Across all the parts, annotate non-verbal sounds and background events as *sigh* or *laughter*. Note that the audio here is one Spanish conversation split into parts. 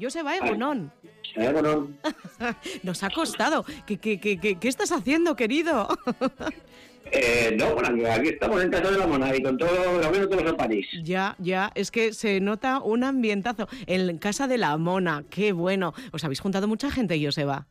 Joseba Egunon. Egunon. Nos ha costado. ¿Qué, qué, qué, qué estás haciendo, querido? *laughs* Eh, no, bueno, aquí estamos en Casa de la Mona y con todo, lo menos todos en París. Ya, ya, es que se nota un ambientazo en Casa de la Mona, qué bueno. ¿Os habéis juntado mucha gente, Joseba?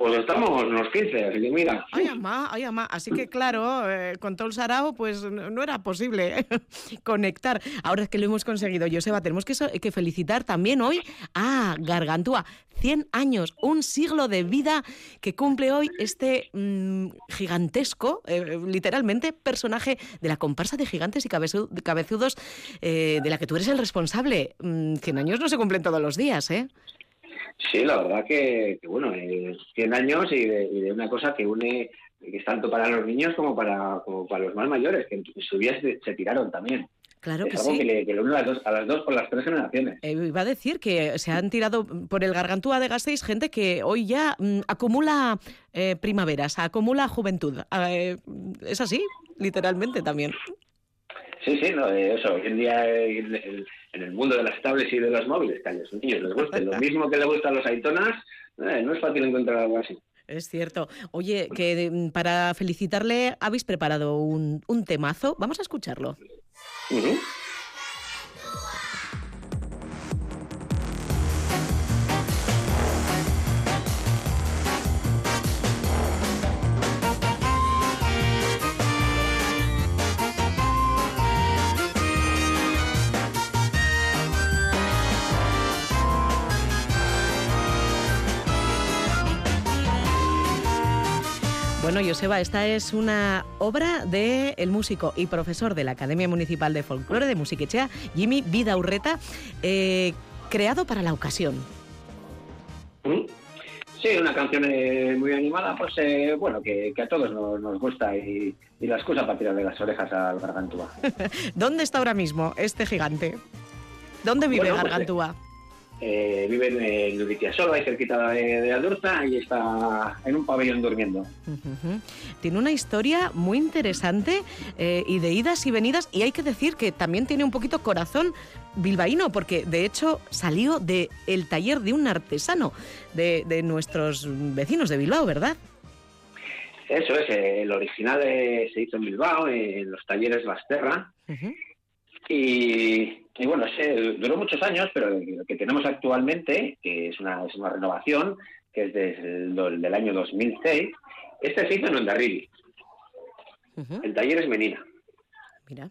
Pues estamos unos 15, así que mira. Ay, ama, ay, ama. Así que claro, eh, con todo el sarao, pues no era posible *laughs* conectar. Ahora es que lo hemos conseguido, Joseba, tenemos que, felicitar también hoy a Gargantúa. 100 años, un siglo de vida que cumple hoy este mm, gigantesco, eh, literalmente, personaje de la comparsa de gigantes y cabezudos eh, de la que tú eres el responsable. 100 mm, años no se cumplen todos los días, ¿eh? Sí, la verdad que, bueno, 100 años y de, una cosa que une, que es tanto para los niños como para, para los más mayores, que en su día se, tiraron también. Claro que sí. Que, le, que une a las, dos, a las dos por las tres generaciones. Eh, iba a decir que se han tirado por el gargantúa de Gasteiz gente que hoy ya mm, acumula eh, primaveras, acumula juventud. Ah, eh, es así, literalmente también. Sí, sí, no, eso. Hoy en día en el mundo de las tablets y de los móviles, que a los niños les guste lo *laughs* mismo que le gusta a los aitonas, eh, no es fácil encontrar algo así. Es cierto. Oye, que mm, para felicitarle habéis preparado un, un temazo. Vamos a escucharlo. Bueno, Joseba, esta es una obra del el músico y profesor de la Academia Municipal de Folclore de Musiquechea, Jimmy Vida Urreta, eh, creado para la ocasión. Sí, una canción eh, muy animada, pues eh, bueno, que, a todos nos, gusta y, la excusa para tirar de las orejas al Gargantúa. *laughs* ¿Dónde está ahora mismo este gigante? ¿Dónde vive pues, Gargantúa? Eh, vive en Luritia ahí cerquita de, de y está en un pabellón durmiendo. Tiene una historia muy interesante eh, y de idas y venidas, y hay que decir que también tiene un poquito corazón bilbaíno, porque de hecho salió del el taller de un artesano de, de, nuestros vecinos de Bilbao, ¿verdad? Eso es, eh, el original eh, se hizo en Bilbao, en los talleres Basterra. Y, bueno, duró muchos años, pero lo que tenemos actualmente, que es una, es una renovación, que es desde el del año 2006, este se hizo en Ondarribi. El taller es Menina. Mira.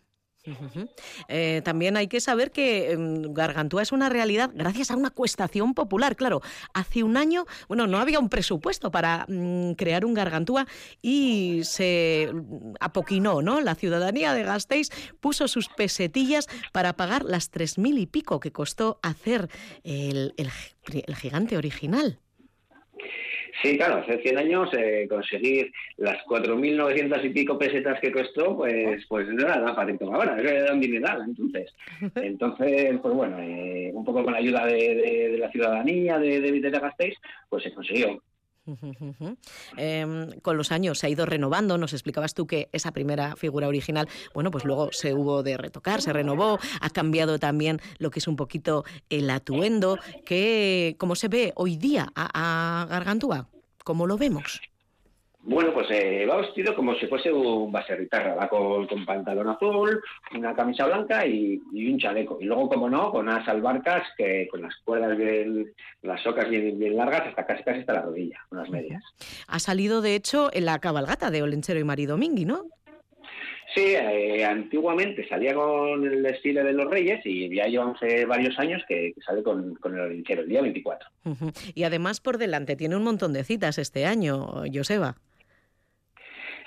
Eh, también hay que saber que em, Gargantúa es una realidad gracias a una cuestación popular. Claro, hace un año, bueno, no había un presupuesto para mm, crear un Gargantúa y se apoquinó, ¿no? La ciudadanía de Gasteiz puso sus pesetillas para pagar las tres mil y pico que costó hacer el gigante original. Sí, claro, hace 100 años eh, conseguir las 4.900 y pico pesetas que costó, pues pues no era nada fácil como ahora, era un dineral entonces. *laughs* Entonces, pues bueno, eh, un poco con la ayuda de, la ciudadanía de, de, de Gasteiz, pues se consiguió. Em, con los años se ha ido renovando, nos explicabas tú que esa primera figura original, bueno, pues luego se hubo de retocar, se renovó, ha cambiado también lo que es un poquito el atuendo, que como se ve hoy día a, a Gargantúa, ¿cómo lo vemos? Bueno, pues eh, va vestido como si fuese un baserritarra, va con, pantalón azul, una camisa blanca y, un chaleco. Y luego, como no, con unas albarcas que con las cuerdas bien, las socas bien, bien, largas hasta casi casi hasta la rodilla, unas medias. Ha salido, de hecho, en la cabalgata de Olenchero y Maridomingui, ¿no? Sí, eh, antiguamente salía con el desfile de los Reyes y ya llevamos eh, varios años que, sale con, el Olenchero, el día 24. Y además por delante tiene un montón de citas este año, Joseba.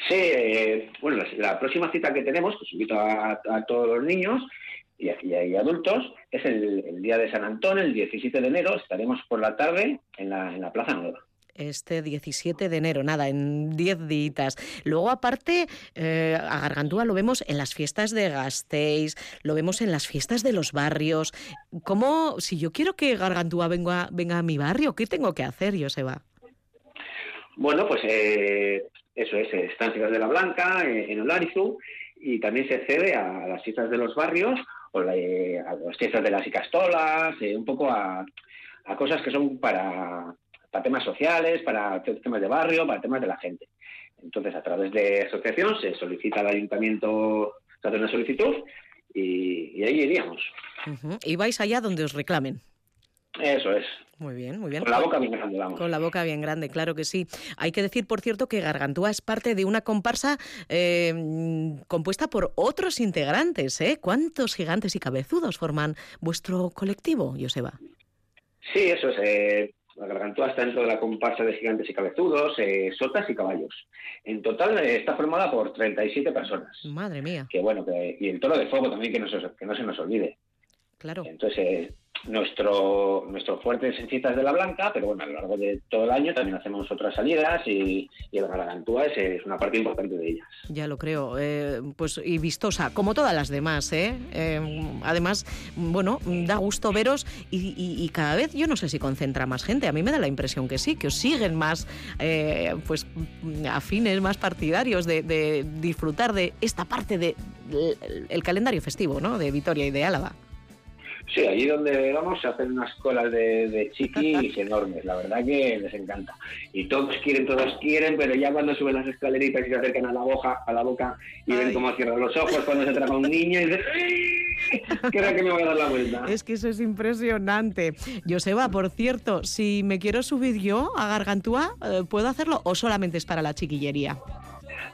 Sí, eh, bueno, la, próxima cita que tenemos, que os invito a, todos los niños y, y, adultos, es el, día de San Antón, el 17 de enero, estaremos por la tarde en la, Plaza Nueva este 17 de enero, nada, en 10 días. Luego, aparte, eh, a Gargantúa lo vemos en las fiestas de Gasteiz, lo vemos en las fiestas de los barrios. ¿Cómo, si yo quiero que Gargantúa venga, venga a mi barrio, qué tengo que hacer, Joseba? Bueno, pues eh, eso es, Estancia de la Blanca, eh, en Olarizu, y también se accede a las fiestas de los barrios, o a las fiestas de las Icastolas, eh, un poco a, a cosas que son para, para temas sociales, para temas de barrio, para temas de la gente. Entonces, a través de asociación se solicita al ayuntamiento, se hace una solicitud y, y ahí iríamos. Y vais allá donde os reclamen. Eso es. Muy bien, muy bien. Con la boca bien grande, vamos. Con la boca bien grande, claro que sí. Hay que decir, por cierto, que Gargantúa es parte de una comparsa eh, compuesta por otros integrantes. ¿eh? ¿Cuántos gigantes y cabezudos forman vuestro colectivo, Joseba? Sí, eso es. eh, la gargantúa está dentro de la comparsa de gigantes y cabezudos, eh, sotas y caballos. En total eh, está formada por 37 personas. Madre mía, Que bueno, que, y el toro de fuego también, que no se, que no se nos olvide. Claro. Entonces, nuestro, nuestro fuerte es en Citas de la Blanca, pero bueno, a lo largo de todo el año también hacemos otras salidas y, y la gargantúa es, es una parte importante de ellas. Ya lo creo. Eh, pues y vistosa, como todas las demás, ¿eh? Eh, además, bueno, da gusto veros y, y- y cada vez yo no sé si concentra más gente. A mí me da la impresión que sí, que os siguen más eh, pues afines, más partidarios de, de disfrutar de esta parte del el calendario festivo, ¿no? De Vitoria y de Álava. Sí, allí donde vamos se hacen unas colas de, de chiquis enormes, la verdad que les encanta. Y todos quieren, todos quieren, pero ya cuando suben las escaleritas y se acercan a la boca, a la boca y ven cómo cierran los ojos cuando se atrapa un niño y dicen. Creo que me voy a dar la vuelta. *laughs* Es que eso es impresionante. Joseba, por cierto, si me quiero subir yo a Gargantúa, eh, ¿puedo hacerlo o solamente es para la chiquillería?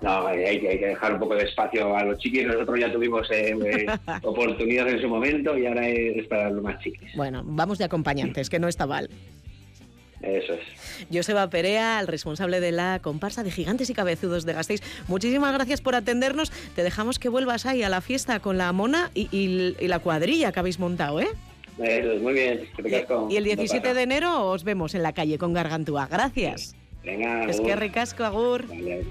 No, hay que, hay que dejar un poco de espacio a los chiquis. Nosotros ya tuvimos eh, eh, *laughs* oportunidad en su momento y ahora es para los más chiquis. Bueno, vamos de acompañantes, que no está mal. Eso es. Joseba Perea, el responsable de la comparsa de Gigantes y Cabezudos de Gasteiz. Muchísimas gracias por atendernos. Te dejamos que vuelvas ahí a la fiesta con la mona y, y- y la cuadrilla que habéis montado, ¿eh? Eso es, muy bien. Y, el con 17 pata. de enero os vemos en la calle con Gargantúa. Gracias. Venga, Es que ricasco, Agur. Vale.